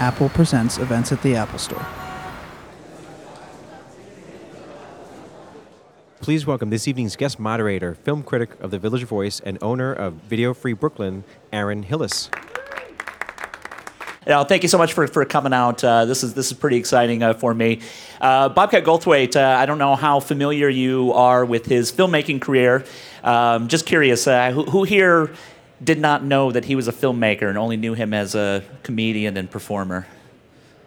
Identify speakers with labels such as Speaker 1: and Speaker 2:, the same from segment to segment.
Speaker 1: Apple Presents events at the Apple Store.
Speaker 2: Please welcome this evening's guest moderator, film critic of The Village Voice, and owner of Video Free Brooklyn, Aaron Hillis.
Speaker 3: Yeah, thank you so much for, for coming out. Uh, this is this is pretty exciting uh, for me. Uh, Bobcat Goldthwait, uh, I don't know how familiar you are with his filmmaking career. Um, just curious, uh, who, who here did not know that he was a filmmaker and only knew him as a comedian and performer?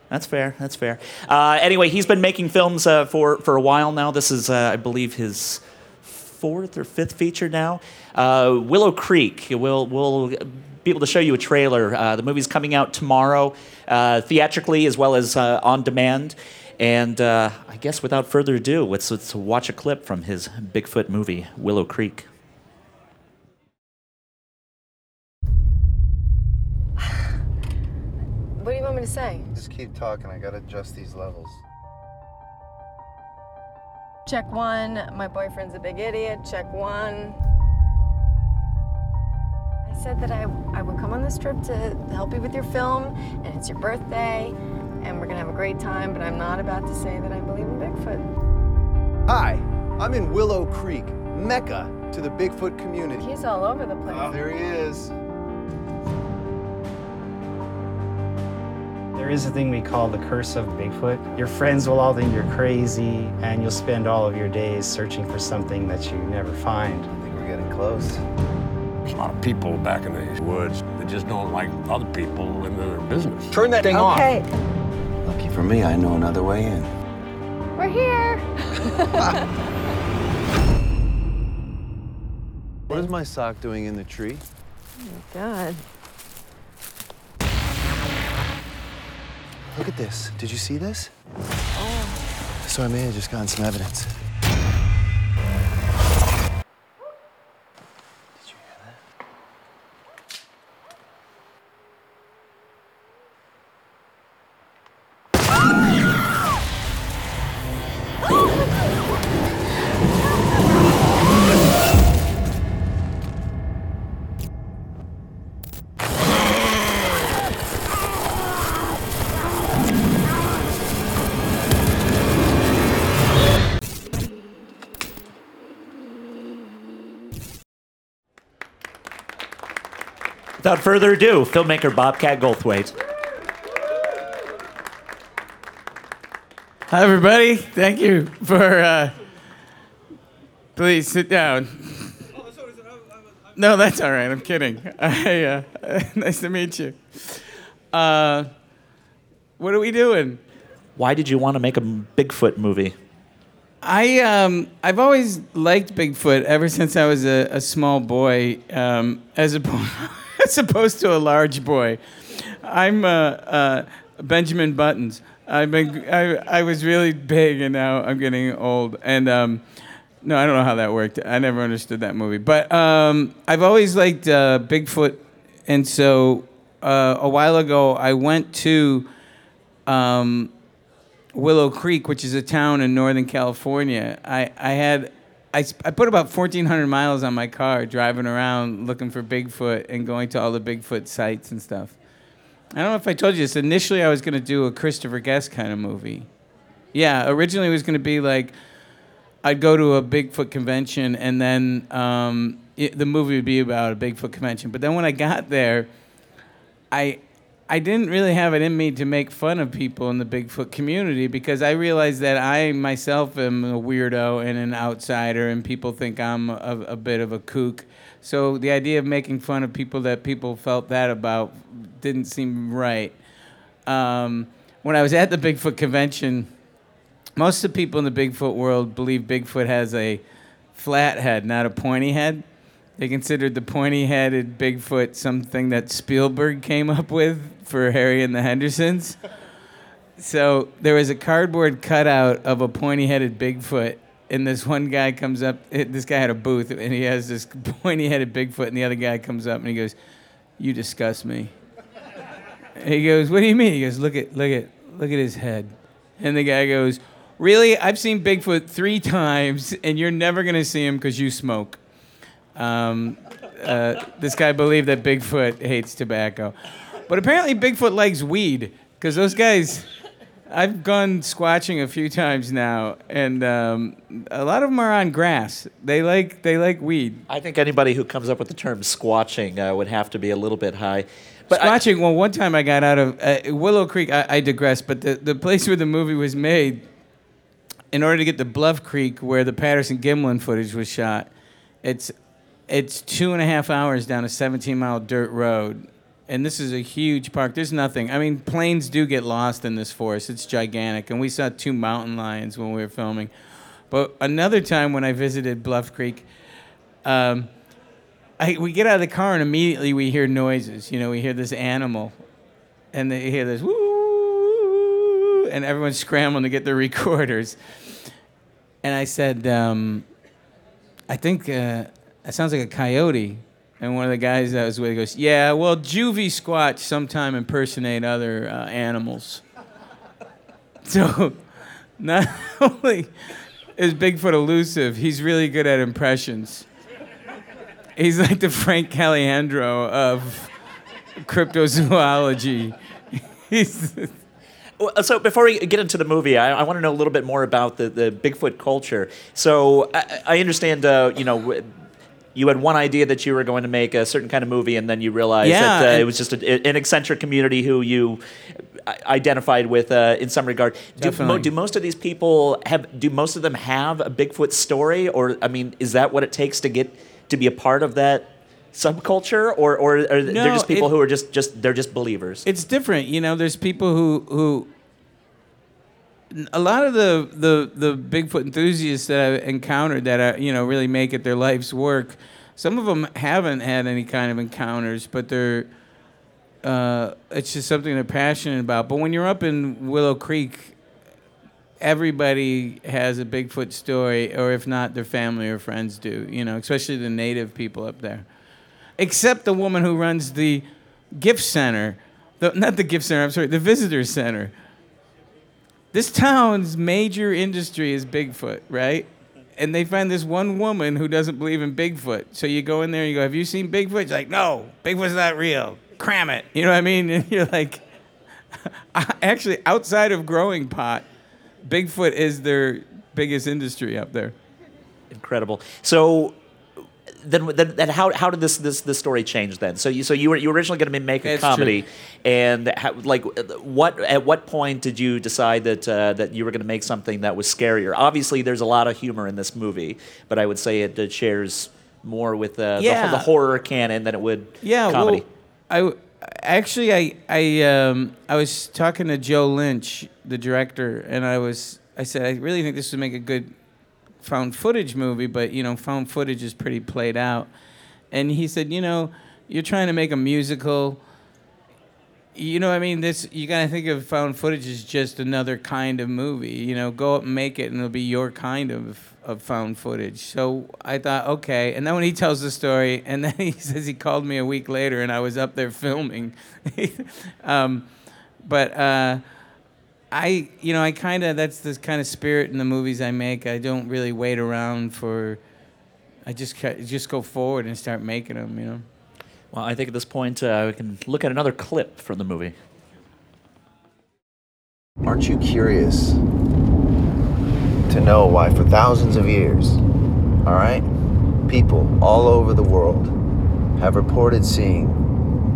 Speaker 3: That's fair. That's fair. Uh, anyway, he's been making films uh, for for a while now. This is, uh, I believe, his fourth or fifth feature now. Uh, Willow Creek. We'll we'll be able to show you a trailer. Uh, the movie's coming out tomorrow, uh, theatrically as well as on demand. And I guess without further ado, let's, let's watch a clip from his Bigfoot movie, Willow Creek.
Speaker 4: What do you want me to say?
Speaker 5: Just keep talking. I gotta adjust these levels.
Speaker 4: Check one. My boyfriend's a big idiot. Check one. I said that I, I would come on this trip to help you with your film, and it's your birthday, and we're gonna have a great time, but I'm not about to say that I believe in Bigfoot.
Speaker 5: Hi, I'm in Willow Creek, Mecca to the Bigfoot community.
Speaker 4: He's all over the place.
Speaker 5: Oh, there he is.
Speaker 6: There is a thing we call the curse of Bigfoot. Your friends will all think you're crazy, and you'll spend all of your days searching for something that you never find.
Speaker 5: I think we're getting close.
Speaker 7: There's a lot of people back in the woods that just don't like other people in their business.
Speaker 5: Turn that thing
Speaker 4: Okay,
Speaker 5: off. Lucky for me, I know another way in.
Speaker 4: we're here.
Speaker 5: What is my sock doing in the tree?
Speaker 4: Oh, God.
Speaker 5: Look at this. Did you see this? So I may have just gotten some evidence.
Speaker 3: Without further ado, filmmaker Bobcat Goldthwait.
Speaker 8: Hi, everybody. Thank you for. Uh, please sit down. No, that's all right. I'm kidding. I, uh, nice to meet you. Uh, what are we doing?
Speaker 3: Why did you want to make a Bigfoot movie?
Speaker 8: I um, I've always liked Bigfoot ever since I was a, a small boy, um, as, opposed, as opposed to a large boy. I'm uh, uh, Benjamin Buttons. I've been I, I was really big and now I'm getting old. And um, no, I don't know how that worked. I never understood that movie. But um, I've always liked uh, Bigfoot, and so uh, a while ago I went to. Um, Willow Creek, which is a town in Northern California. I, I had I, I put about 1,400 miles on my car driving around looking for Bigfoot and going to all the Bigfoot sites and stuff. I don't know if I told you this. Initially, I was going to do a Christopher Guest kind of movie. Yeah, originally it was going to be like I'd go to a Bigfoot convention and then um, it, the movie would be about a Bigfoot convention. But then when I got there, I I didn't really have it in me to make fun of people in the Bigfoot community because I realized that I myself am a weirdo and an outsider, and people think I'm a, a bit of a kook. So the idea of making fun of people that people felt that about didn't seem right. Um, when I was at the Bigfoot convention, most of the people in the Bigfoot world believe Bigfoot has a flat head, not a pointy head. They considered the pointy headed Bigfoot something that Spielberg came up with for Harry and the Hendersons. So there was a cardboard cutout of a pointy headed Bigfoot, and this one guy comes up. eh, This guy had a booth, and he has this pointy headed Bigfoot, and the other guy comes up and he goes, You disgust me. He goes, What do you mean? He goes, Look at, look at, look at his head. And the guy goes, Really? I've seen Bigfoot three times, and you're never going to see him because you smoke. Um, uh, this guy believed that Bigfoot hates tobacco. But apparently, Bigfoot likes weed because those guys. I've gone squatching a few times now, and um, a lot of them are on grass. They like they like weed.
Speaker 3: I think anybody who comes up with the term squatching uh, would have to be a little bit high. But I-
Speaker 8: Squatching. well, one time I got out of uh, Willow Creek. I, I digress, but the, the place where the movie was made, in order to get to Bluff Creek, where the Patterson Gimlin footage was shot, it's it's two and a half hours down a 17 mile dirt road, and this is a huge park. There's nothing. I mean, planes do get lost in this forest. It's gigantic, and we saw two mountain lions when we were filming. But another time when I visited Bluff Creek. Um, I, we get out of the car and immediately we hear noises. You know, we hear this animal, and they hear this woo, and everyone's scrambling to get their recorders. And I said, um, I think uh, that sounds like a coyote. And one of the guys that was with goes, Yeah, well, juvie squatch sometime impersonate other uh, animals. So, not only is Bigfoot elusive, he's really good at impressions. He's like the Frank Caliendo of cryptozoology. He's
Speaker 3: So before we get into the movie, I, I want to know a little bit more about the, the Bigfoot culture. So I, I understand, uh, you know, you had one idea that you were going to make a certain kind of movie, and then you realized
Speaker 8: Yeah,
Speaker 3: that uh, it was just a, an eccentric community who you uh, identified with uh, in some regard. Do, mo- do most of these people have? Do most of them have a Bigfoot story, or I mean, is that what it takes to get to be a part of that? subculture or or are they're just people
Speaker 8: it-
Speaker 3: who are just just they're just believers
Speaker 8: it's different. You know, there's people who who a lot of the the the Bigfoot enthusiasts that I've encountered that are you know really make it their life's work. Some of them haven't had any kind of encounters, but they're uh, it's just something they're passionate about. But when you're up in Willow Creek, everybody has a Bigfoot story, or if not, their family or friends do. You know, especially the native people up there. Except the woman who runs the gift center, the, not the gift center. I'm sorry, the visitor center. This town's major industry is Bigfoot, right? And they find this one woman who doesn't believe in Bigfoot. So you go in there and you go, "Have you seen Bigfoot?" She's like, "No, Bigfoot's not real. Cram it." You know what I mean? And you're like, actually, outside of growing pot, Bigfoot is their biggest industry up there.
Speaker 3: incredible. So then, then, then how, how did this, this this story change then? So you so you were you were originally going to make a
Speaker 8: That's
Speaker 3: comedy,
Speaker 8: true.
Speaker 3: and how, like what at what point did you decide that uh, that you were going to make something that was scarier? Obviously, there's a lot of humor in this movie, but I would say it, it shares more with uh, the,
Speaker 8: Yeah.
Speaker 3: the horror canon than it would
Speaker 8: Yeah,
Speaker 3: comedy.
Speaker 8: well, I w- actually I I um I was talking to Joe Lynch, the director, and I was I said I really think this would make a good found footage movie, but you know, found footage is pretty played out. And he said, you know, you're trying to make a musical. You know, I mean, this you gotta think of found footage as just another kind of movie. You know, go up and make it, and it'll be your kind of of found footage. So I thought, okay. And then when he tells the story, and then he says he called me a week later, and I was up there filming. um, but uh, I, you know, I kind of that's the kind of spirit in the movies I make. I don't really wait around for. I just ca- just go forward and start making them. You know.
Speaker 3: Well, I think at this point uh, we can look at another clip from the movie.
Speaker 5: Aren't you curious to know why, for thousands of years, all right, people all over the world have reported seeing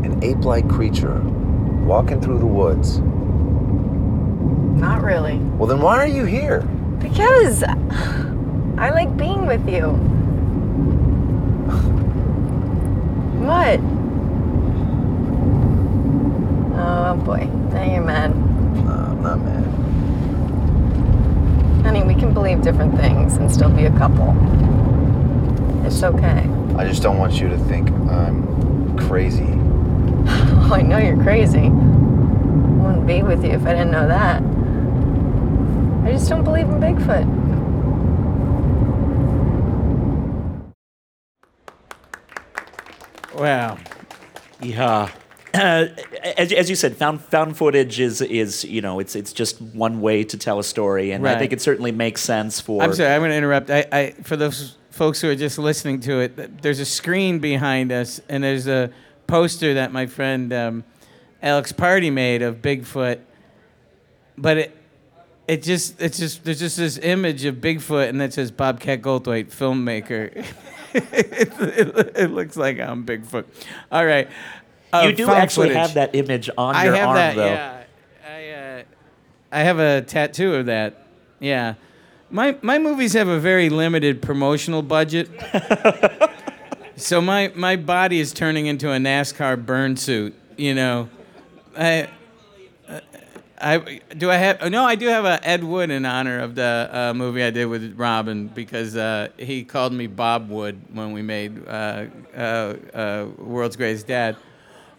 Speaker 5: an ape like creature walking through the woods?
Speaker 4: Not really.
Speaker 5: Well, then why are you here?
Speaker 4: Because I like being with you. What? Oh boy, now you're mad.
Speaker 5: No, I'm not mad.
Speaker 4: Honey, we can believe different things and still be a couple. It's okay.
Speaker 5: I just don't want you to think I'm crazy.
Speaker 4: Oh, I know you're crazy. I wouldn't be with you if I didn't know that. I just don't believe in Bigfoot.
Speaker 8: Wow.
Speaker 3: Yeah. Uh, as, as you said, found found footage is is you know it's it's just one way to tell a story, and I
Speaker 8: Right.
Speaker 3: think it certainly makes sense for.
Speaker 8: I'm sorry, I'm going to interrupt. I, I, for those folks who are just listening to it, th- there's a screen behind us, and there's a poster that my friend um, Alex Party made of Bigfoot but it it just it's just there's just this image of Bigfoot and it says Bobcat Goldthwait, filmmaker. it, it, it looks like I'm Bigfoot. All right. Uh,
Speaker 3: you do actually
Speaker 8: footage.
Speaker 3: have that image on
Speaker 8: I
Speaker 3: your
Speaker 8: have
Speaker 3: arm,
Speaker 8: that.
Speaker 3: though.
Speaker 8: Yeah. I uh, I have a tattoo of that. Yeah. My my movies have a very limited promotional budget. so my my body is turning into a NASCAR burn suit, you know. I I do I have no I do have a Ed Wood in honor of the uh, movie I did with Robin because uh, he called me Bob Wood when we made uh, uh, uh, World's Greatest Dad,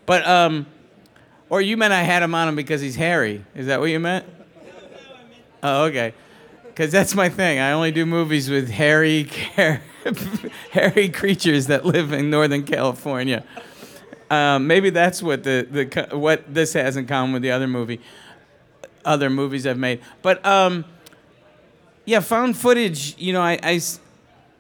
Speaker 8: but um, or you meant I had him on him because he's hairy? Is that what you meant? Oh, okay. Because that's my thing. I only do movies with hairy, hairy creatures that live in Northern California. Um, maybe that's what the, the what this has in common with the other movie, other movies I've made. But um, yeah, found footage. You know, I, I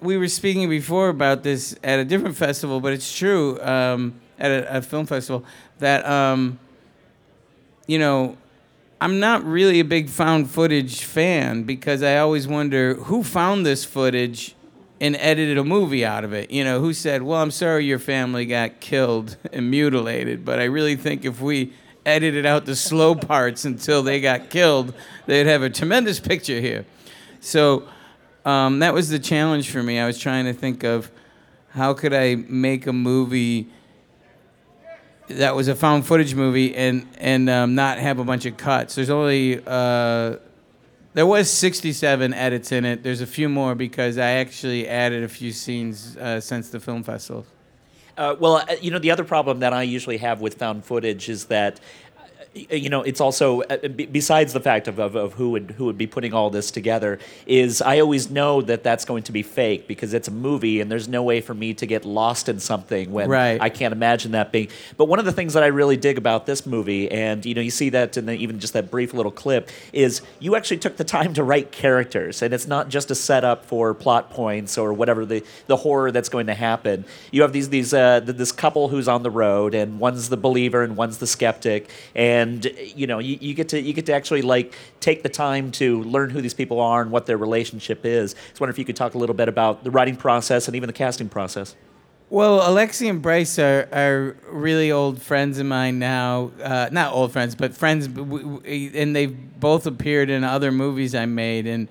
Speaker 8: we were speaking before about this at a different festival, but it's true um, at a, a film festival that um, you know I'm not really a big found footage fan because I always wonder who found this footage and edited a movie out of it. You know, who said, "Well, I'm sorry your family got killed and mutilated, but I really think if we edited out the slow parts until they got killed, they'd have a tremendous picture here." So um, that was the challenge for me. I was trying to think of how could I make a movie that was a found footage movie and and um, not have a bunch of cuts. There's only uh, there was 67 edits in it. There's a few more because I actually added a few scenes uh, since the film festival.
Speaker 3: Uh, well, uh, you know, the other problem that I usually have with found footage is that. Uh, You know, it's also uh, b- besides the fact of, of, of who would who would be putting all this together is I always know that that's going to be fake because it's a movie and there's no way for me to get lost in something when
Speaker 8: Right.
Speaker 3: I can't imagine that being. But one of the things that I really dig about this movie, and you know, you see that in the, even just that brief little clip, is you actually took the time to write characters, and it's not just a setup for plot points or whatever the, the horror that's going to happen. You have these these uh, th- this couple who's on the road, and one's the believer and one's the skeptic, and you know, you, you get to you get to actually like take the time to learn who these people are and what their relationship is. I was wondering if you could talk a little bit about the writing process and even the casting process.
Speaker 8: Well, Alexi and Bryce are, are really old friends of mine now. Uh, not old friends, but friends. And they've both appeared in other movies I made. And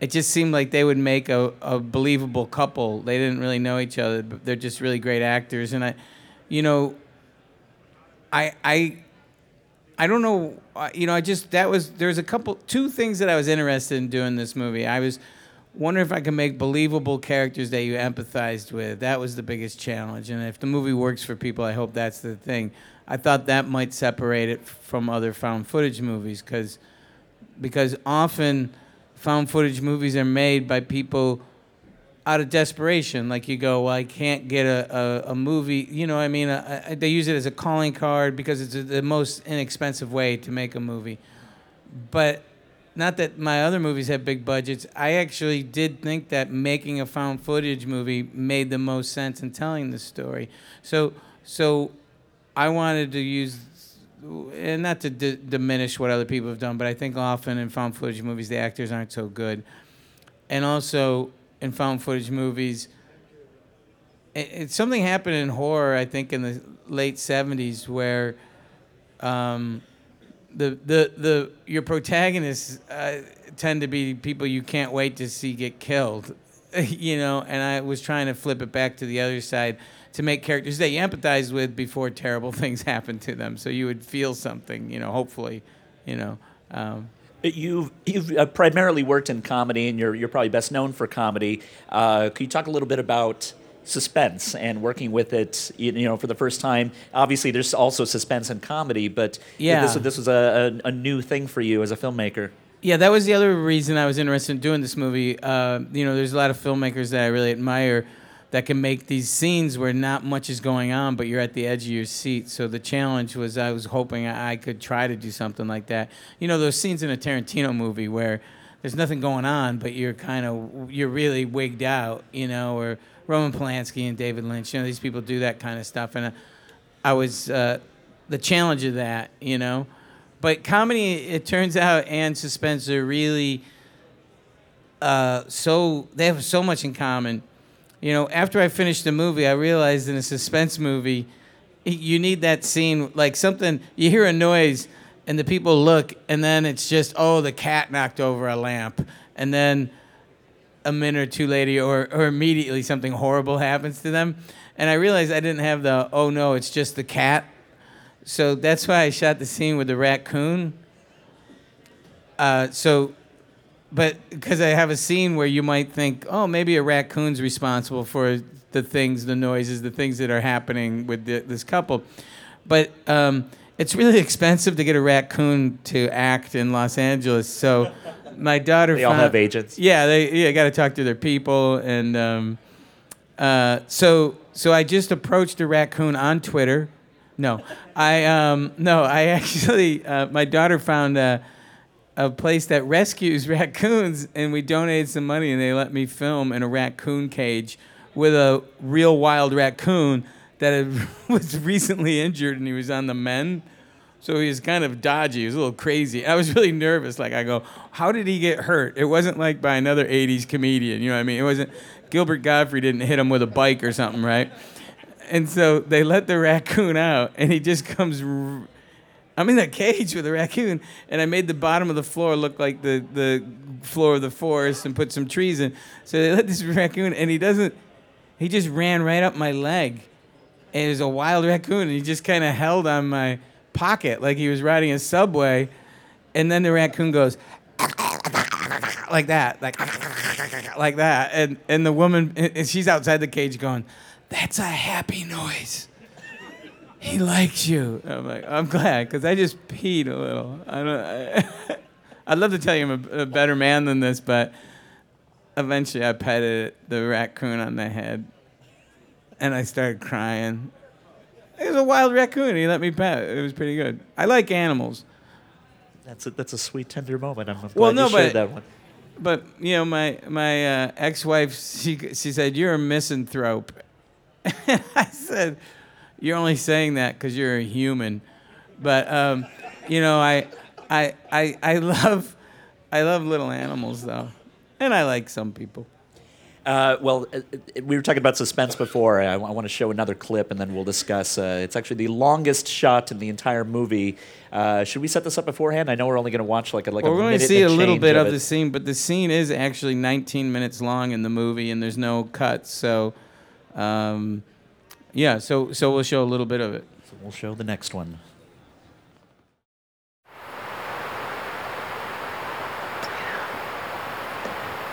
Speaker 8: it just seemed like they would make a, a believable couple. They didn't really know each other, but they're just really great actors. And I, you know, I, I, I don't know. uh, You know, I just that was there was a couple two things that I was interested in doing this movie. I was wondering if I could make believable characters that you empathized with. That was the biggest challenge. And if the movie works for people, I hope that's the thing. I thought that might separate it from other found footage movies because because often found footage movies are made by people out of desperation. Like you go, well, I can't get a, a, a movie. You know, I mean, they use it as a calling card because it's the most inexpensive way to make a movie. But not that my other movies have big budgets. I actually did think that making a found footage movie made the most sense in telling the story. So, so I wanted to use, and not to d- diminish what other people have done, but I think often in found footage movies the actors aren't so good, and also in found footage movies. It, it, something happened in horror, I think, in the late '70s, where um, the the the your protagonists uh, tend to be people you can't wait to see get killed, you know. And I was trying to flip it back to the other side to make characters that you empathize with before terrible things happen to them, so you would feel something, you know. Hopefully, you know. Um,
Speaker 3: You've you've uh, primarily worked in comedy, and you're you're probably best known for comedy. Uh, could you talk a little bit about suspense and working with it? You you know, for the first time. Obviously, there's also suspense in comedy, but
Speaker 8: Yeah.
Speaker 3: this this was a, a, a new thing for you as a filmmaker.
Speaker 8: Yeah, that was the other reason I was interested in doing this movie. Uh, you know, there's a lot of filmmakers that I really admire that can make these scenes where not much is going on, but you're at the edge of your seat. So the challenge was I was hoping I could try to do something like that. You know, those scenes in a Tarantino movie where there's nothing going on, but you're kind of you're really wigged out. You know, or Roman Polanski and David Lynch. You know, these people do that kind of stuff, and uh, I was uh, the challenge of that. You know but comedy, it turns out, and suspense are really uh, so they have so much in common. You know, after I finished the movie, I realized in a suspense movie, you need that scene like something. You hear a noise, and the people look, and then it's just oh, the cat knocked over a lamp, and then a minute or two later, or or immediately something horrible happens to them, and I realized I didn't have the oh no, it's just the cat. So that's why I shot the scene with the raccoon. Uh, so but because I have a scene where you might think, oh, maybe a raccoon's responsible for the things, the noises, the things that are happening with the, this couple. But um, it's really expensive to get a raccoon to act in Los Angeles. So my daughter.
Speaker 3: They all have agents.
Speaker 8: Yeah, they yeah got to talk to their people, and um, uh, so so I just approached a raccoon on Twitter. No, I um, no, I actually uh, my daughter found a, a place that rescues raccoons, and we donated some money, and they let me film in a raccoon cage with a real wild raccoon that was recently injured, and he was on the mend. So he was kind of dodgy. He was a little crazy. I was really nervous. Like I go, how did he get hurt? It wasn't like by another '80s comedian. You know what I mean? It wasn't. Gilbert Gottfried didn't hit him with a bike or something, right? And so they let the raccoon out, and he just comes. r- I'm in that cage with a raccoon, and I made the bottom of the floor look like the, the floor of the forest and put some trees in. So they let this raccoon, and he doesn't. He just ran right up my leg, and it was a wild raccoon, and he just kind of held on my pocket like he was riding a subway, and then the raccoon goes like that, like like that, and and the woman, and she's outside the cage going, "That's a happy noise." He likes you. I'm like, I'm glad, because I just peed a little. I don't. I, I'd love to tell you I'm a, a better man than this, but eventually I petted the raccoon on the head, and I started crying. It was a wild raccoon. He let me pet. it. It was pretty good. I like animals.
Speaker 3: That's a, that's a sweet, tender moment. I'm, I'm glad
Speaker 8: Well, no,
Speaker 3: you shared
Speaker 8: but-
Speaker 3: that one.
Speaker 8: But you know, my my uh, ex-wife, she she said you're a misanthrope. And I said, you're only saying that because you're a human. But um, you know, I I I I love I love little animals though, and I like some people.
Speaker 3: Uh, well, uh, uh, we were talking about suspense before. I, want to show another clip, and then we'll discuss. Uh, it's actually the longest shot in the entire movie. Uh, should we set this up beforehand? I know we're only going to watch like a like
Speaker 8: Well,
Speaker 3: a
Speaker 8: we're going to see a little bit of
Speaker 3: it.
Speaker 8: the scene, but the scene is actually 19 minutes long in the movie, and there's no cuts. So, um, yeah, so so we'll show a little bit of it.
Speaker 3: So we'll show the next one.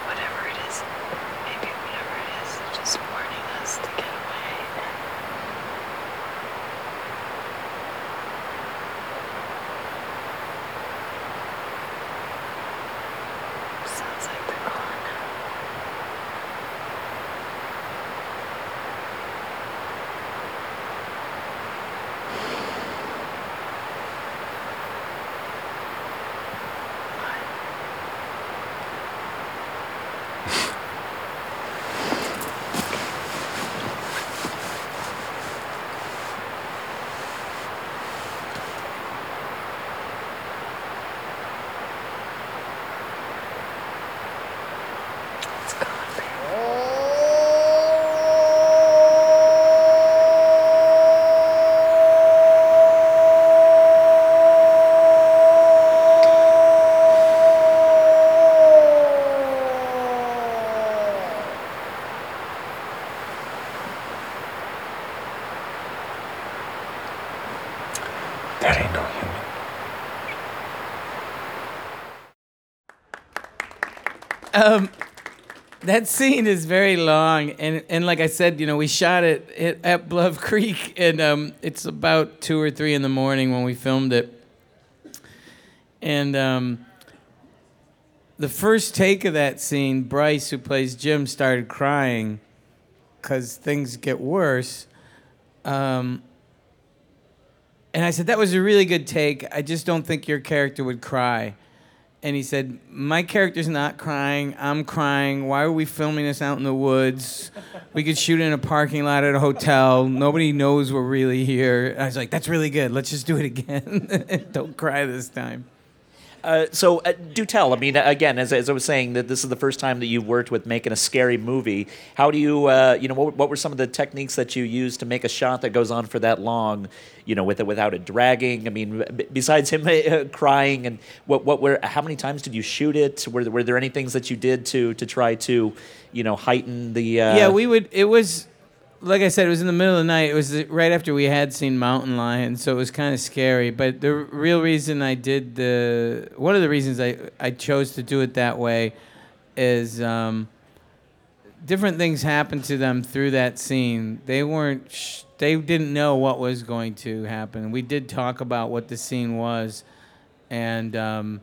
Speaker 9: Whatever it is, maybe whatever it is, just warning us to get away. Sounds like they're gone now. It's gone, baby.
Speaker 7: That ain't no human.
Speaker 8: Um, that scene is very long, and and like I said, you know, we shot it at, at Bluff Creek, and um, it's about two or three in the morning when we filmed it. And um, the first take of that scene, Bryce, who plays Jim, started crying because things get worse. Um, and I said, that was a really good take. I just don't think your character would cry. and he said, "My character's not crying. I'm crying. Why are we filming this out in the woods? We could shoot in a parking lot at a hotel. Nobody knows we're really here." I was like, "That's really good. Let's just do it again. Don't cry this time."
Speaker 3: Uh, so uh, do tell. I mean, again, as, as I was saying, that this is the first time that you've worked with making a scary movie. How do you, uh, you know, what, what were some of the techniques that you used to make a shot that goes on for that long, you know, with it without it dragging? I mean, b- besides him uh, crying, and what, what were, how many times did you shoot it? Were, were there any things that you did to to try to, you know, heighten the? Uh,
Speaker 8: yeah, we would. It was like I said, it was in the middle of the night. It was right after we had seen Mountain Lion, so it was kind of scary. But the real reason I did the one of the reasons I I chose to do it that way is um, different things happened to them through that scene. They weren't. Sh- they didn't know what was going to happen. We did talk about what the scene was, and. Um,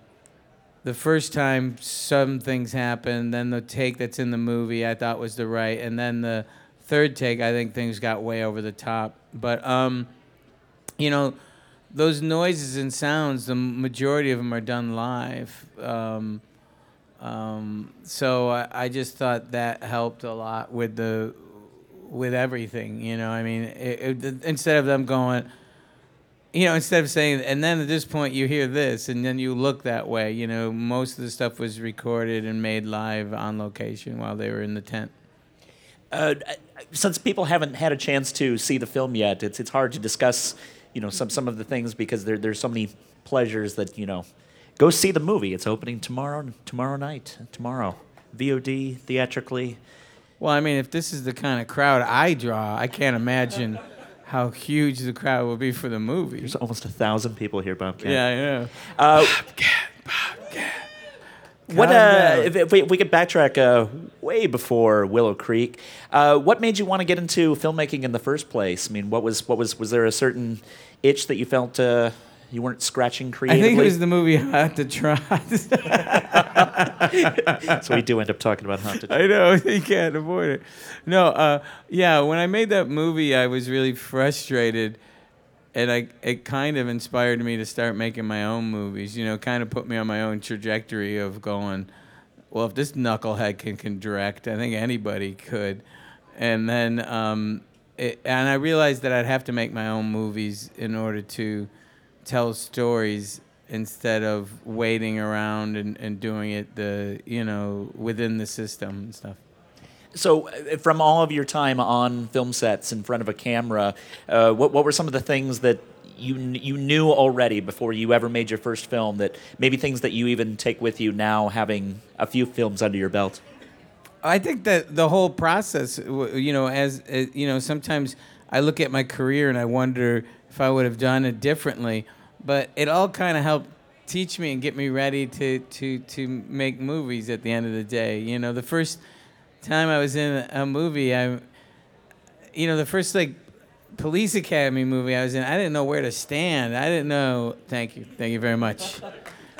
Speaker 8: the first time some things happened, then the take that's in the movie I thought was the right, and then the third take I think things got way over the top. But um, you know, those noises and sounds, the majority of them are done live. Um, um, so I, I just thought that helped a lot with the with everything. You know, I mean, it, it, instead of them going you know, instead of saying, and then at this point you hear this, and then you look that way, you know, most of the stuff was recorded and made live on location while they were in the tent.
Speaker 3: Uh, since people haven't had a chance to see the film yet, it's it's hard to discuss, you know, some some of the things because there there's so many pleasures that you know. Go see the movie. It's opening tomorrow tomorrow night. Tomorrow, VOD theatrically.
Speaker 8: Well, I mean, if this is the kind of crowd I draw, I can't imagine how huge the crowd will be for the movie.
Speaker 3: There's almost a thousand people here, Bobcat.
Speaker 8: Yeah, yeah.
Speaker 3: Uh, What uh, if, if we, we could backtrack uh, way before Willow Creek, uh, what made you want to get into filmmaking in the first place? I mean, what was what was was there a certain itch that you felt uh, you weren't scratching
Speaker 8: I think it was the movie Hot to Trot.
Speaker 3: so we do end up talking about haunted.
Speaker 8: I know you can't avoid it. No, uh, yeah. When I made that movie, I was really frustrated, and I it kind of inspired me to start making my own movies. You know, kind of put me on my own trajectory of going. Well, if this knucklehead can, can direct, I think anybody could. And then, um, it, and I realized that I'd have to make my own movies in order to tell stories instead of waiting around and, and doing it the you know within the system and stuff.
Speaker 3: So, uh, from all of your time on film sets in front of a camera, uh, what, what were some of the things that you you knew already before you ever made your first film? That maybe things that you even take with you now, having a few films under your belt.
Speaker 8: I think that the whole process, you know, as uh, you know, sometimes I look at my career and I wonder if I would have done it differently. But it all kind of helped teach me and get me ready to to to make movies. At the end of the day, you know, the first time I was in a movie, I, you know, the first like police academy movie I was in, I didn't know where to stand. I didn't know. Thank you, thank you very much.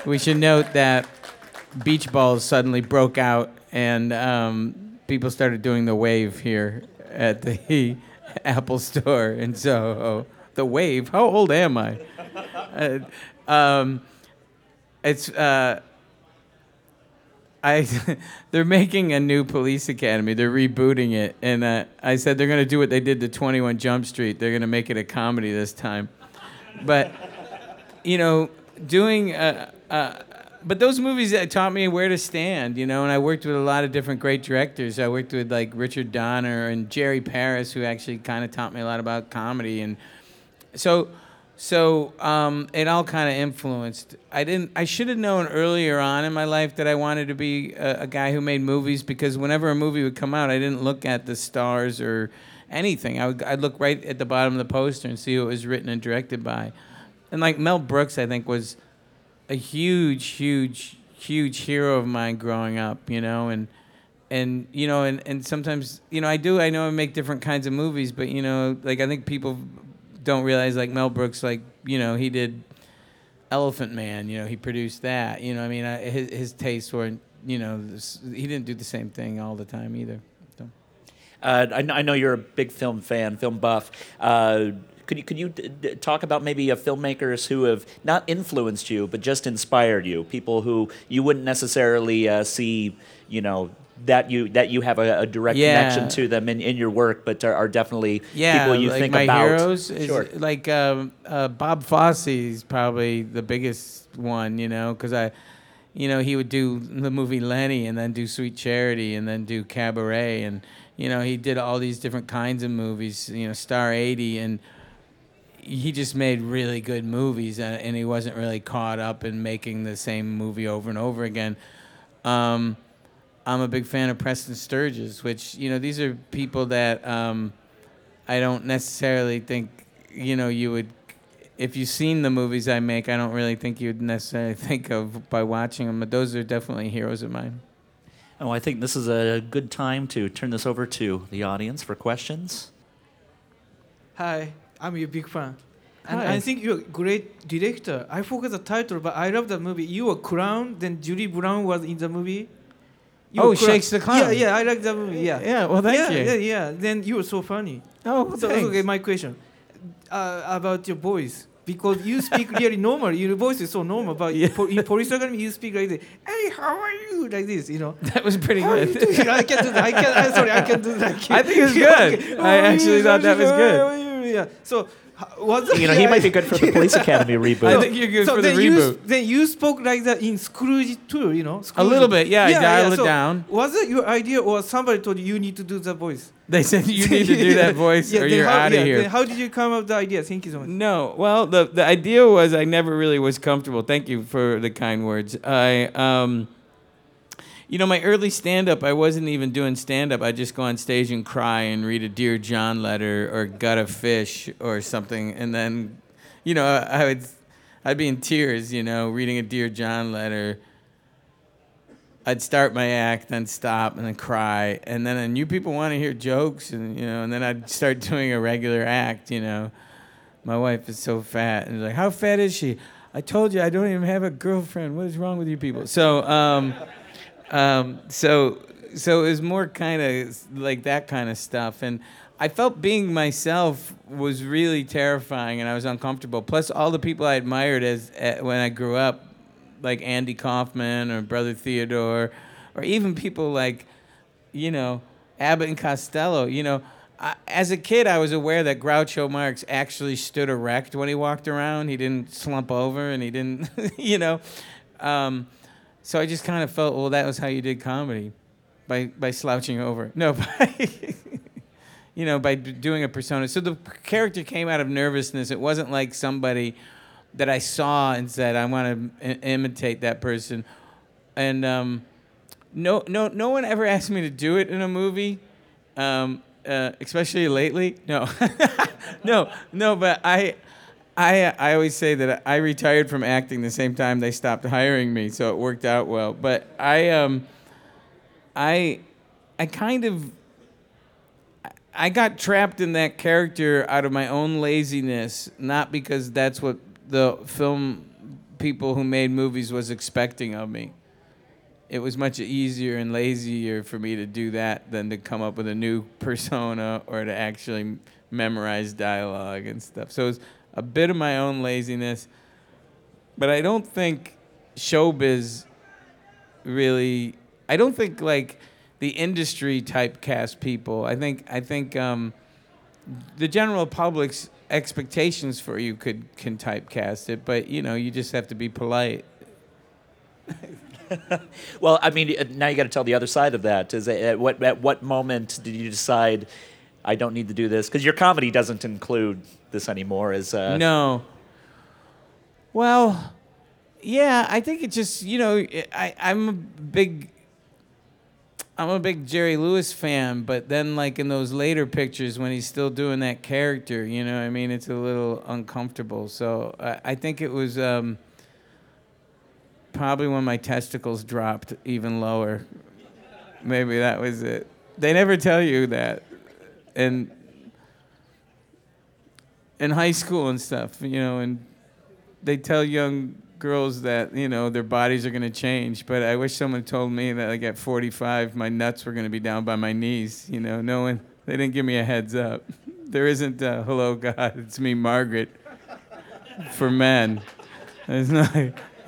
Speaker 8: We should note that beach balls suddenly broke out and um, people started doing the wave here at the Apple store in Soho. The wave? How old am I? Uh, um, it's uh, I. they're making a new police academy. They're rebooting it, and uh, I said they're going to do what they did to Twenty One Jump Street. They're going to make it a comedy this time, but you know, doing. Uh, uh, but those movies that taught me where to stand, you know, and I worked with a lot of different great directors. I worked with like Richard Donner and Jerry Paris, who actually kind of taught me a lot about comedy, and so, so um, it all kind of influenced. I didn't. I should have known earlier on in my life that I wanted to be a, a guy who made movies because whenever a movie would come out, I didn't look at the stars or anything. I would, I'd look right at the bottom of the poster and see who it was written and directed by. And like Mel Brooks, I think was a huge, huge, huge hero of mine growing up. You know, and and you know, and, and sometimes you know I do. I know I make different kinds of movies, but you know, like I think people don't realize like Mel Brooks, like you know, he did Elephant Man. You know, he produced that. You know, I mean, I, his his tastes weren't. You know, this, he didn't do the same thing all the time either. So.
Speaker 3: Uh, I, I know you're a big film fan, film buff. Uh, Could you could you d- d- talk about maybe filmmakers who have not influenced you, but just inspired you? People who you wouldn't necessarily uh, see, you know. That you that you have a, a direct
Speaker 8: Yeah.
Speaker 3: connection to them in, in your work, but are, are definitely
Speaker 8: yeah,
Speaker 3: people you
Speaker 8: like
Speaker 3: think
Speaker 8: my
Speaker 3: about.
Speaker 8: heroes. Is,
Speaker 3: Sure.
Speaker 8: Like um, uh, Bob Fosse is probably the biggest one, you know, because I, you know, he would do the movie Lenny and then do Sweet Charity and then do Cabaret and you know he did all these different kinds of movies, you know, Star 80 and he just made really good movies and, and he wasn't really caught up in making the same movie over and over again. Um, I'm a big fan of Preston Sturges, which you know these are people that um, I don't necessarily think you know you would. If you've seen the movies I make, I don't really think you'd necessarily think of by watching them. But those are definitely heroes of mine.
Speaker 3: Oh, I think this is a good time to turn this over to the audience for questions.
Speaker 10: Hi, I'm your big fan. And
Speaker 3: Hi.
Speaker 10: I think you're a great director. I forgot the title, but I love the movie. You were clown, then Julie Brown was in the movie. You
Speaker 8: Oh, Shakes the Clown.
Speaker 10: Yeah, yeah, I like that movie. Yeah.
Speaker 8: Yeah, well, thank
Speaker 10: yeah,
Speaker 8: you.
Speaker 10: Yeah, yeah. Then you were so funny.
Speaker 8: Oh,
Speaker 10: so
Speaker 8: thanks.
Speaker 10: okay, my question uh, about your voice. Because you speak really normal, your voice is so normal. But po- in police academy, you speak like this. Hey, how are you? Like this, you know.
Speaker 8: That was pretty
Speaker 10: How
Speaker 8: good.
Speaker 10: I can't do that. I can't. I'm sorry, I can't do that.
Speaker 8: I think it was good. I actually thought that was good.
Speaker 10: Yeah. So, h- was
Speaker 3: You know, he might be good for the Police Academy reboot.
Speaker 8: I think you're good
Speaker 10: so
Speaker 8: for the
Speaker 10: then You,
Speaker 8: reboot.
Speaker 10: then you spoke like that in Scrooge too, you know? Scrooge.
Speaker 8: little bit, yeah, I dialed it
Speaker 10: so
Speaker 8: down.
Speaker 10: Was it your idea or somebody told you you need to do that voice?
Speaker 8: They said you need to do that voice
Speaker 10: Yeah,
Speaker 8: or you're
Speaker 10: how-
Speaker 8: out
Speaker 10: yeah,
Speaker 8: of here.
Speaker 10: then how did you come up with the idea? Thank you so much.
Speaker 8: No, well, the the idea was I never really was comfortable. Thank you for the kind words. I, um, you know, my early stand up, I wasn't even doing stand up. I just go on stage and cry and read a Dear John letter or gut a fish or something, and then, you know, I would, I'd be in tears, you know, reading a Dear John letter. I'd start my act, then stop, and then cry, and then I knew people want to hear jokes, and you know, and then I'd start doing a regular act, you know. My wife is so fat, and like, how fat is she? I told you I don't even have a girlfriend. What is wrong with you people? So, um, um, so, so it was more kind of like that kind of stuff, and I felt being myself was really terrifying, and I was uncomfortable. Plus, all the people I admired as uh, when I grew up, like Andy Kaufman or Brother Theodore, or even people like, you know, Abbott and Costello. You know, I, as a kid, I was aware that Groucho Marx actually stood erect when he walked around. He didn't slump over, and he didn't, you know. Um, so I just kind of felt, well, that was how you did comedy, by by slouching over. No, by you know, by d- doing a persona. So the character came out of nervousness. It wasn't like somebody that I saw and said, I want to I- imitate that person. And um, no, no, no one ever asked me to do it in a movie, um, uh, especially lately. No, no, no. But I, I, I always say that I retired from acting the same time they stopped hiring me, so it worked out well. But I, um, I, I kind of I got trapped in that character out of my own laziness, not because that's what the film people who made movies was expecting of me. It was much easier and lazier for me to do that than to come up with a new persona or to actually memorize dialogue and stuff. So it was a bit of my own laziness, but I don't think showbiz really I don't think like the industry typecast people. I think I think um, the general public's expectations for you could can typecast it, but you know you just have to be polite.
Speaker 3: well, I mean, now you got to tell the other side of that. Is at what at what moment did you decide I don't need to do this? Because your comedy doesn't include this anymore. As uh,
Speaker 8: No. Well, yeah, I think it just you know I I'm a big I'm a big Jerry Lewis fan, but then like in those later pictures when he's still doing that character, you know, I mean, it's a little uncomfortable. So I, I think it was um, probably when my testicles dropped even lower. Maybe that was it. They never tell you that, and in high school and stuff, you know, and they tell young girls that you know their bodies are going to change but i wish someone told me that like at 45 my nuts were going to be down by my knees you know no one they didn't give me a heads up there isn't uh, "Hello God, it's me, Margaret" for men. There's not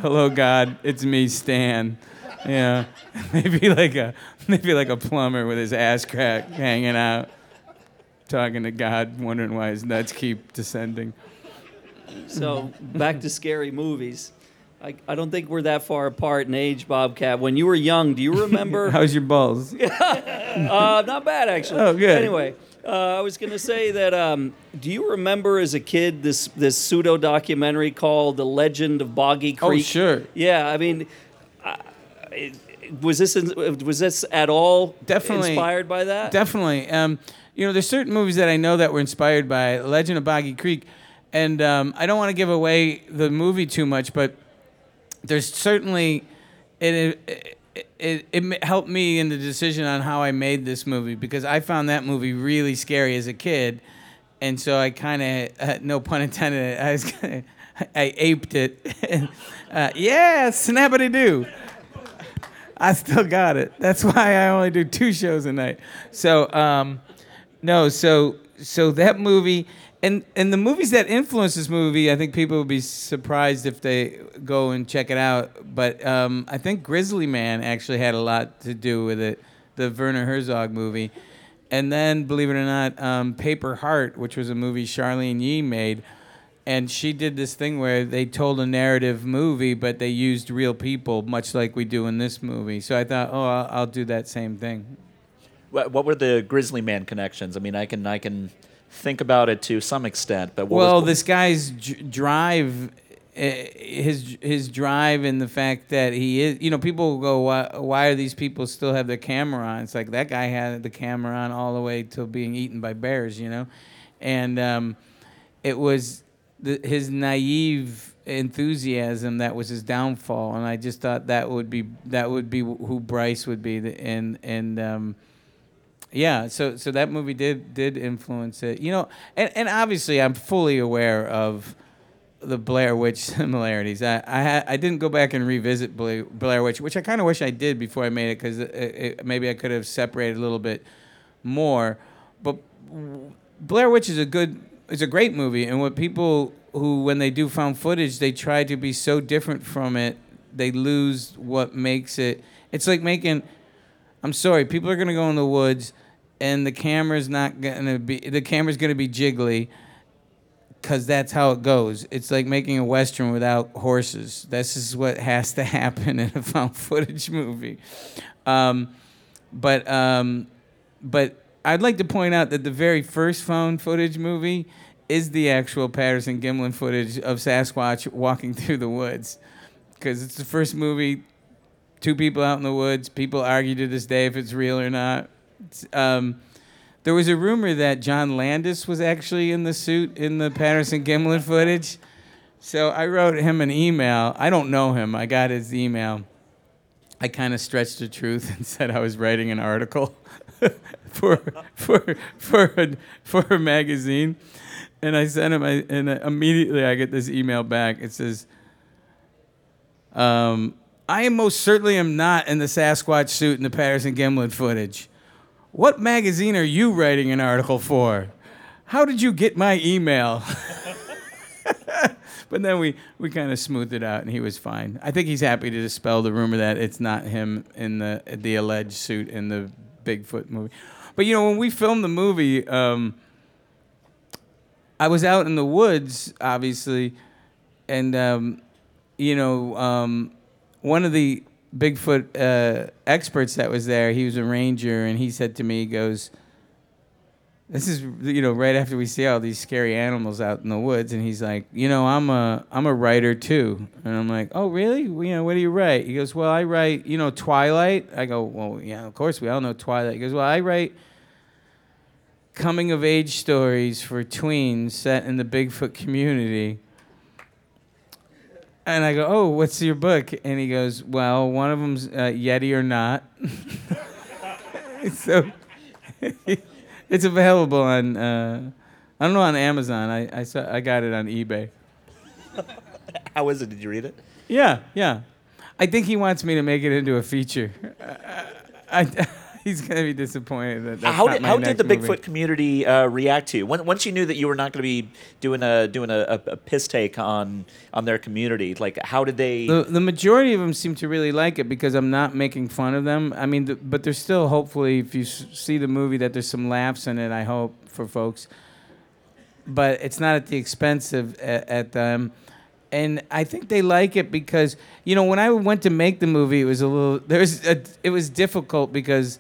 Speaker 8: "Hello God, it's me, Stan." Yeah, maybe like a maybe like a plumber with his ass crack hanging out, talking to God, wondering why his nuts keep descending.
Speaker 11: So back to scary movies. I, I don't think we're that far apart in age, Bobcat. When you were young, do you remember?
Speaker 8: How's your balls?
Speaker 11: uh, not bad actually.
Speaker 8: Oh, good.
Speaker 11: Anyway, uh, I was going to say that. Um, do you remember as a kid this this pseudo documentary called "The Legend of Boggy Creek?
Speaker 8: Oh, sure.
Speaker 11: Yeah, I mean, it- was this was this at all
Speaker 8: Definitely
Speaker 11: inspired by that?
Speaker 8: Definitely. Um, you know, there's certain movies that I know that were inspired by Legend of Boggy Creek, and um, I don't want to give away the movie too much, but there's certainly it. it it, it helped me in the decision on how I made this movie because I found that movie really scary as a kid, and so I kind of, uh, no pun intended, I was kinda, I aped it. uh, yeah, snappity doo. I still got it. That's why I only do two shows a night. So, um, no, so so that movie and and the movies that influence this movie, I think people would be surprised if they go and check it out. But um, I think Grizzly Man actually had a lot to do with it, the Werner Herzog movie. And then, believe it or not, um, Paper Heart, which was a movie Charlyne Yi made, and she did this thing where they told a narrative movie, but they used real people, much like we do in this movie. So I thought, oh, I'll, I'll do that same thing.
Speaker 3: What, what were the Grizzly Man connections? I mean, I can I can think about it to some extent, but what
Speaker 8: well,
Speaker 3: was,
Speaker 8: this guy's dr- drive, eh, his his drive, and the fact that he is, you know, people will go, why, why are these people still have their camera on? It's like that guy had the camera on all the way till being eaten by bears, you know, and um, it was the, his naive enthusiasm that was his downfall, and I just thought that would be that would be who Bryce would be, and and. Um, yeah, so so that movie did did influence it. You know, and, and obviously I'm fully aware of the Blair Witch similarities. I I, ha- I didn't go back and revisit Blair, Witch, which I kind of wish I did before I made it because maybe I could have separated a little bit more. But Blair Witch is a good is a great movie, and what people who when they do found footage, they try to be so different from it, they lose what makes it. It's like making. I'm sorry, people are gonna go in the woods, and the camera's not gonna be the camera's gonna be jiggly, cause that's how it goes. It's like making a western without horses. This is what has to happen in a found footage movie. Um, but um, but I'd like to point out that the very first found footage movie is the actual Patterson Gimlin footage of Sasquatch walking through the woods, because it's the first movie two people out in the woods. People argue to this day if it's real or not. Um, there was a rumor that John Landis was actually in the suit in the Patterson Gimlin footage. So I wrote him an email. I don't know him. I got his email. I kind of stretched the truth and said I was writing an article for for for a, for a magazine, and I sent him. I, and immediately I get this email back. It says. Um, I most certainly am not in the Sasquatch suit in the Patterson Gimlin footage. What magazine are you writing an article for? How did you get my email? but then we, we kind of smoothed it out and he was fine. I think he's happy to dispel the rumor that it's not him in the the alleged suit in the Bigfoot movie. But you know, when we filmed the movie, um, I was out in the woods, obviously, and um, you know, um, one of the Bigfoot uh, experts that was there, he was a ranger, and he said to me, he goes, "This is you know right after we see all these scary animals out in the woods," and he's like, "You know, I'm a I'm a writer too," and I'm like, "Oh really? Well, you know, what do you write?" He goes, "Well, I write you know Twilight." I go, "Well, yeah, of course we all know Twilight." He goes, "Well, I write." Coming of age stories for tweens set in the Bigfoot community. And I go, "Oh, what's your book?" And he goes, "Well, one of them's uh, Yeti or not." so it's available on uh, I don't know on Amazon. I I, saw, I got it on eBay.
Speaker 3: how is it? Did you read it?
Speaker 8: Yeah, yeah. I think he wants me to make it into a feature. I, I, he's gonna be disappointed that that's
Speaker 3: how did how did the
Speaker 8: next
Speaker 3: Bigfoot community uh, react to you when, once you knew that you were not going to be doing a doing a, a, a piss take on on their community? Like, how did they?
Speaker 8: The, the majority of them seem to really like it because I'm not making fun of them. I mean, th- but there's still hopefully, if you s- see the movie, that there's some laughs in it. I hope for folks, but it's not at the expense of at, at them. And I think they like it because you know when I went to make the movie, it was a little there's a, it was difficult because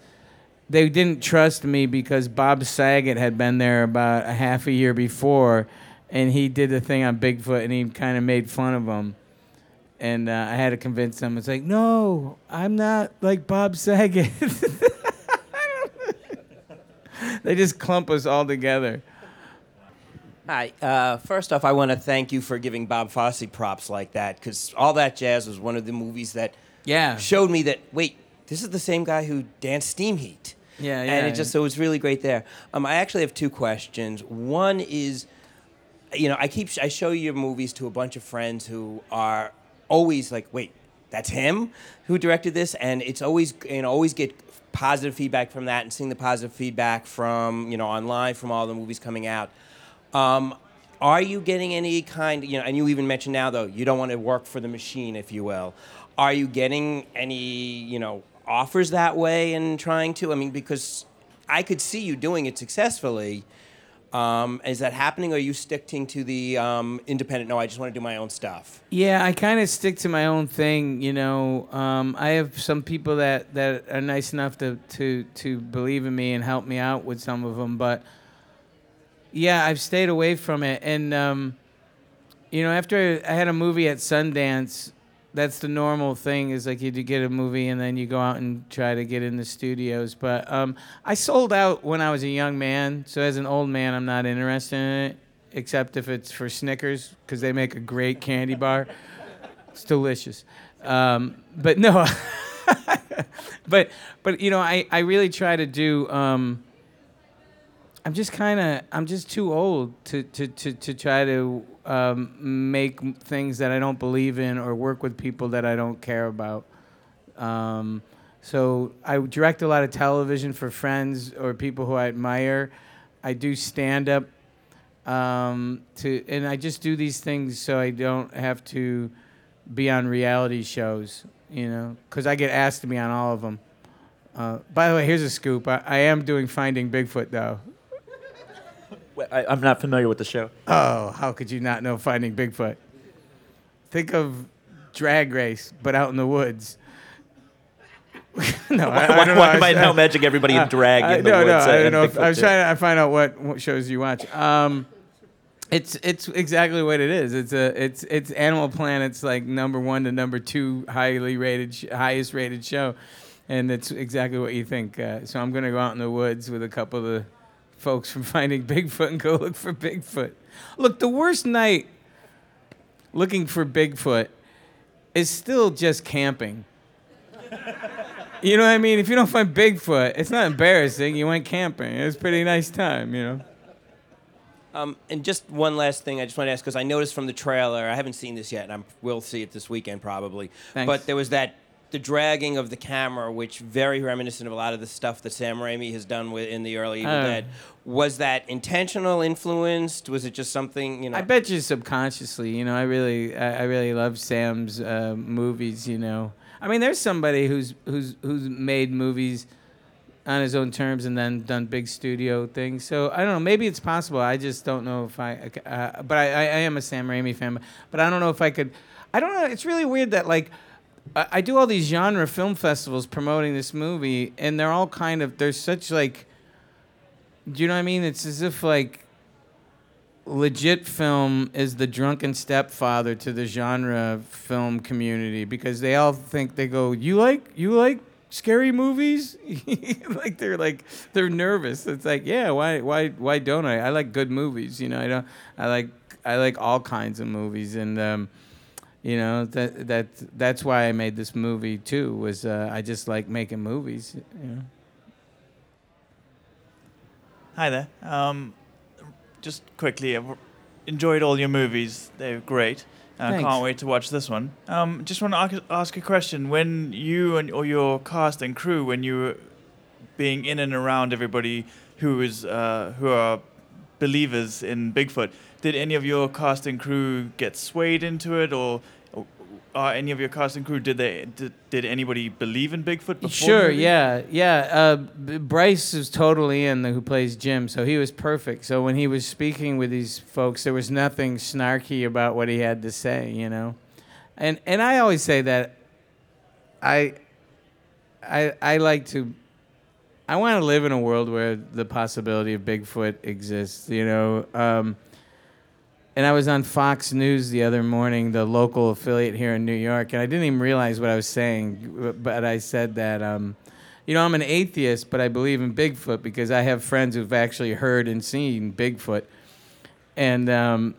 Speaker 8: they didn't trust me because Bob Saget had been there about a half a year before, and he did the thing on Bigfoot, and he kind of made fun of him. And uh, I had to convince them. It's like, no, I'm not like Bob Saget. they just clump us all together.
Speaker 12: Hi. Uh, first off, I want to thank you for giving Bob Fosse props like that because All That Jazz was one of the movies that
Speaker 8: Yeah.
Speaker 12: showed me that, wait, this is the same guy who danced Steam Heat.
Speaker 8: Yeah, yeah,
Speaker 12: And it just, so it was really great there. Um, I actually have two questions. One is, you know, I keep, I show your movies to a bunch of friends who are always like, wait, that's him who directed this? And it's always, you know, always get positive feedback from that and seeing the positive feedback from, you know, online from all the movies coming out. Um, are you getting any kind, you know, and you even mentioned now though, you don't want to work for the machine, if you will. Are you getting any, you know, offers that way and trying to? I mean, because I could see you doing it successfully. Um, is that happening, or are you sticking to the um, independent? No, I just want to do my own stuff.
Speaker 8: Yeah, I kind of stick to my own thing. You know, um, I have some people that, that are nice enough to, to to believe in me and help me out with some of them, but yeah, I've stayed away from it. And um, you know, after I had a movie at Sundance, that's the normal thing. Is like you get a movie and then you go out and try to get in the studios. But um, I sold out when I was a young man, so as an old man, I'm not interested in it, except if it's for Snickers because they make a great candy bar. It's delicious. Um, but no, but but you know, I, I really try to do. Um, I'm just kind of I'm just too old to to to, to try to um, make things that I don't believe in or work with people that I don't care about. Um, so I direct a lot of television for friends or people who I admire. I do stand up um, to, and I just do these things so I don't have to be on reality shows, you know, because I get asked to be on all of them. Uh, by the way, here's a scoop. I, I am doing Finding Bigfoot though.
Speaker 3: I, I'm not familiar with the show.
Speaker 8: Oh, how could you not know Finding Bigfoot? Think of Drag Race, but out in the woods. no,
Speaker 3: Why-
Speaker 8: I, I
Speaker 3: why-
Speaker 8: don't know.
Speaker 3: why am I now imagining everybody in drag in the
Speaker 8: no,
Speaker 3: woods,
Speaker 8: No,
Speaker 3: uh,
Speaker 8: I don't know. if- I was trying to find out what, what shows you watch. Um, it's it's exactly what it is. It's a it's it's Animal Planet's like number one to number two highly rated, sh- highest rated show, and it's exactly what you think. Uh, so I'm gonna go out in the woods with a couple of the folks from Finding Bigfoot and go look for Bigfoot. Look, the worst night looking for Bigfoot is still just camping. You know what I mean? If you don't find Bigfoot, it's not embarrassing. You went camping. It was a pretty nice time, you know.
Speaker 12: Um, and just one last thing, I just want to ask because I noticed from the trailer, I haven't seen this yet, and I will see it this weekend probably.
Speaker 8: Thanks.
Speaker 12: But there was that the dragging of the camera, which very reminiscent of a lot of the stuff that Sam Raimi has done with in the early Evil
Speaker 8: Oh.
Speaker 12: Dead. Was that intentional, influenced? Was it just something you know?
Speaker 8: I bet you subconsciously, you know, I really, I, I really love Sam's uh, movies. You know, I mean, there's somebody who's who's who's made movies on his own terms and then done big studio things. So I don't know. Maybe it's possible. I just don't know if I. Uh, but I, I, I am a Sam Raimi fan. But I don't know if I could. I don't know. It's really weird that like. I do all these genre film festivals promoting this movie, and they're all kind of there's such like, do you know what I mean? It's as if like legit film is the drunken stepfather to the genre film community because they all think they go, you like you like scary movies? like they're like they're nervous. It's like yeah, why why why don't I? I like good movies. You know, I don't. I like I like all kinds of movies and. um you know that that that's why I made this movie too. Was uh, I just like making movies? You know.
Speaker 13: Hi there. Um, just quickly, I've enjoyed all your movies. They're great. I
Speaker 8: Thanks.
Speaker 13: can't wait to watch this one. Um, just want to ask, ask a question. When you and or your cast and crew, when you were being in and around everybody who is uh, who are believers in Bigfoot. Did any of your cast and crew get swayed into it, or, or are any of your cast and crew did they did, did anybody believe in Bigfoot before?
Speaker 8: Sure, yeah, yeah. Uh, B- Bryce is totally in, the, who plays Jim, so he was perfect. So when he was speaking with these folks, there was nothing snarky about what he had to say, you know. And and I always say that I I I like to I want to live in a world where the possibility of Bigfoot exists, you know. Um, and I was on Fox News the other morning, the local affiliate here in New York, and I didn't even realize what I was saying, but I said that, um, you know, I'm an atheist, but I believe in Bigfoot because I have friends who've actually heard and seen Bigfoot. And um,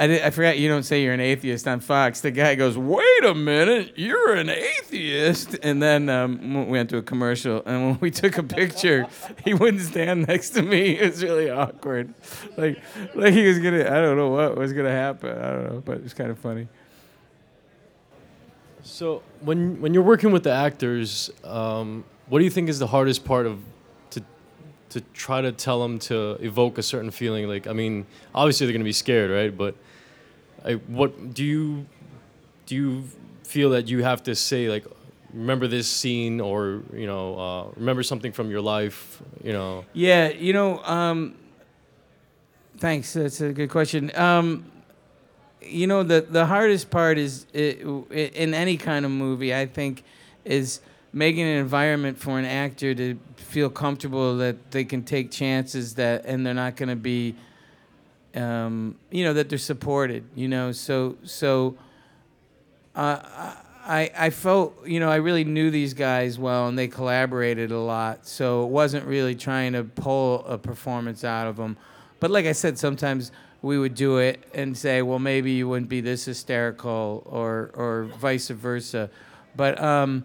Speaker 8: I, did, I forgot you don't say you're an atheist on Fox. The guy goes, "Wait a minute, you're an atheist," and then um, we went to a commercial. And when we took a picture, he wouldn't stand next to me. It was really awkward, like like he was gonna. I don't know what was gonna happen. I don't know, but it was kind of funny.
Speaker 14: So when when you're working with the actors, um, what do you think is the hardest part of to to try to tell them to evoke a certain feeling? Like, I mean, obviously they're gonna be scared, right? But I, what do you do? You feel that you have to say like, remember this scene, or you know, uh, remember something from your life, you know?
Speaker 8: Yeah, you know, um, thanks. That's a good question. Um, you know, the the hardest part is i i in any kind of movie, I think, is making an environment for an actor to feel comfortable that they can take chances that, and they're not going to be, um, you know, that they're supported. You know, so so. Uh, I, I felt, you know, I really knew these guys well and they collaborated a lot. So it wasn't really trying to pull a performance out of them. But like I said, sometimes we would do it and say, well, maybe you wouldn't be this hysterical or, or vice versa. But um,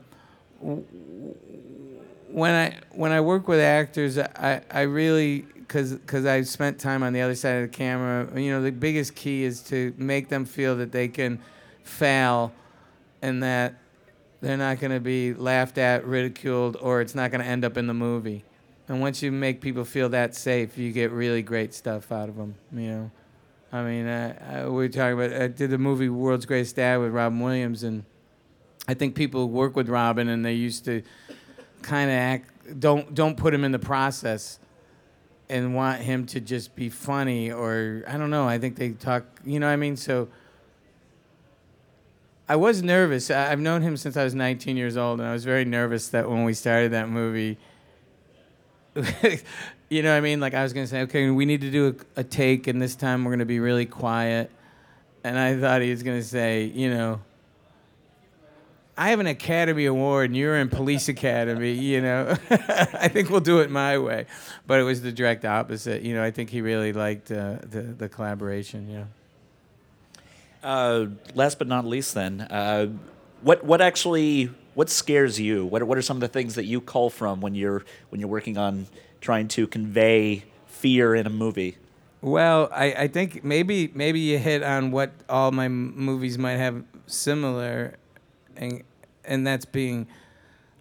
Speaker 8: when I when I work with actors, I, I really because because I spent time on the other side of the camera. You know, the biggest key is to make them feel that they can fail, and that they're not going to be laughed at, ridiculed, or it's not going to end up in the movie. And once you make people feel that safe, you get really great stuff out of them. You know, I mean, uh, I, we were talking about. I did the movie World's Greatest Dad with Robin Williams, and I think people work with Robin and they used to kind of act don't don't put him in the process and want him to just be funny or I don't know. I think they talk, you know what I mean? So I was nervous. I- I've known him since I was 19 years old and I was very nervous that when we started that movie you know what I mean? Like I was going to say, okay, we need to do a, a take and this time we're going to be really quiet. And I thought he was going to say, you know, I have an Academy Award and you're in Police Academy, you know. I think we'll do it my way. But it was the direct opposite. You know, I think he really liked uh, the, the collaboration, know.
Speaker 3: Uh, last but not least, then, uh, what what actually what scares you? What are- what are some of the things that you call from when you're when you're working on trying to convey fear in a movie?
Speaker 8: Well, I, I think maybe maybe you hit on what all my m- movies might have similar, and and that's being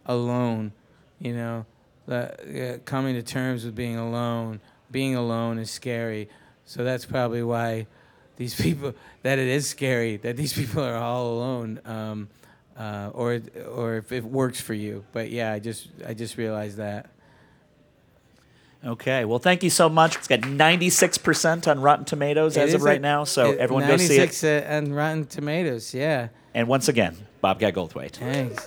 Speaker 8: alone. You know, the, uh, coming to terms with being alone. Being alone is scary, so that's probably why these people that it is scary that these people are all alone. Um, uh, or or if it works for you, but yeah, I just I just realized that.
Speaker 3: Okay, well, thank you so much. It's got 96% on Rotten Tomatoes
Speaker 8: It
Speaker 3: as of right
Speaker 8: a-
Speaker 3: now, so
Speaker 8: it-
Speaker 3: everyone go see it.
Speaker 8: 96 uh, on Rotten Tomatoes, yeah.
Speaker 3: And once again, Bobcat Goldthwait.
Speaker 8: Thanks.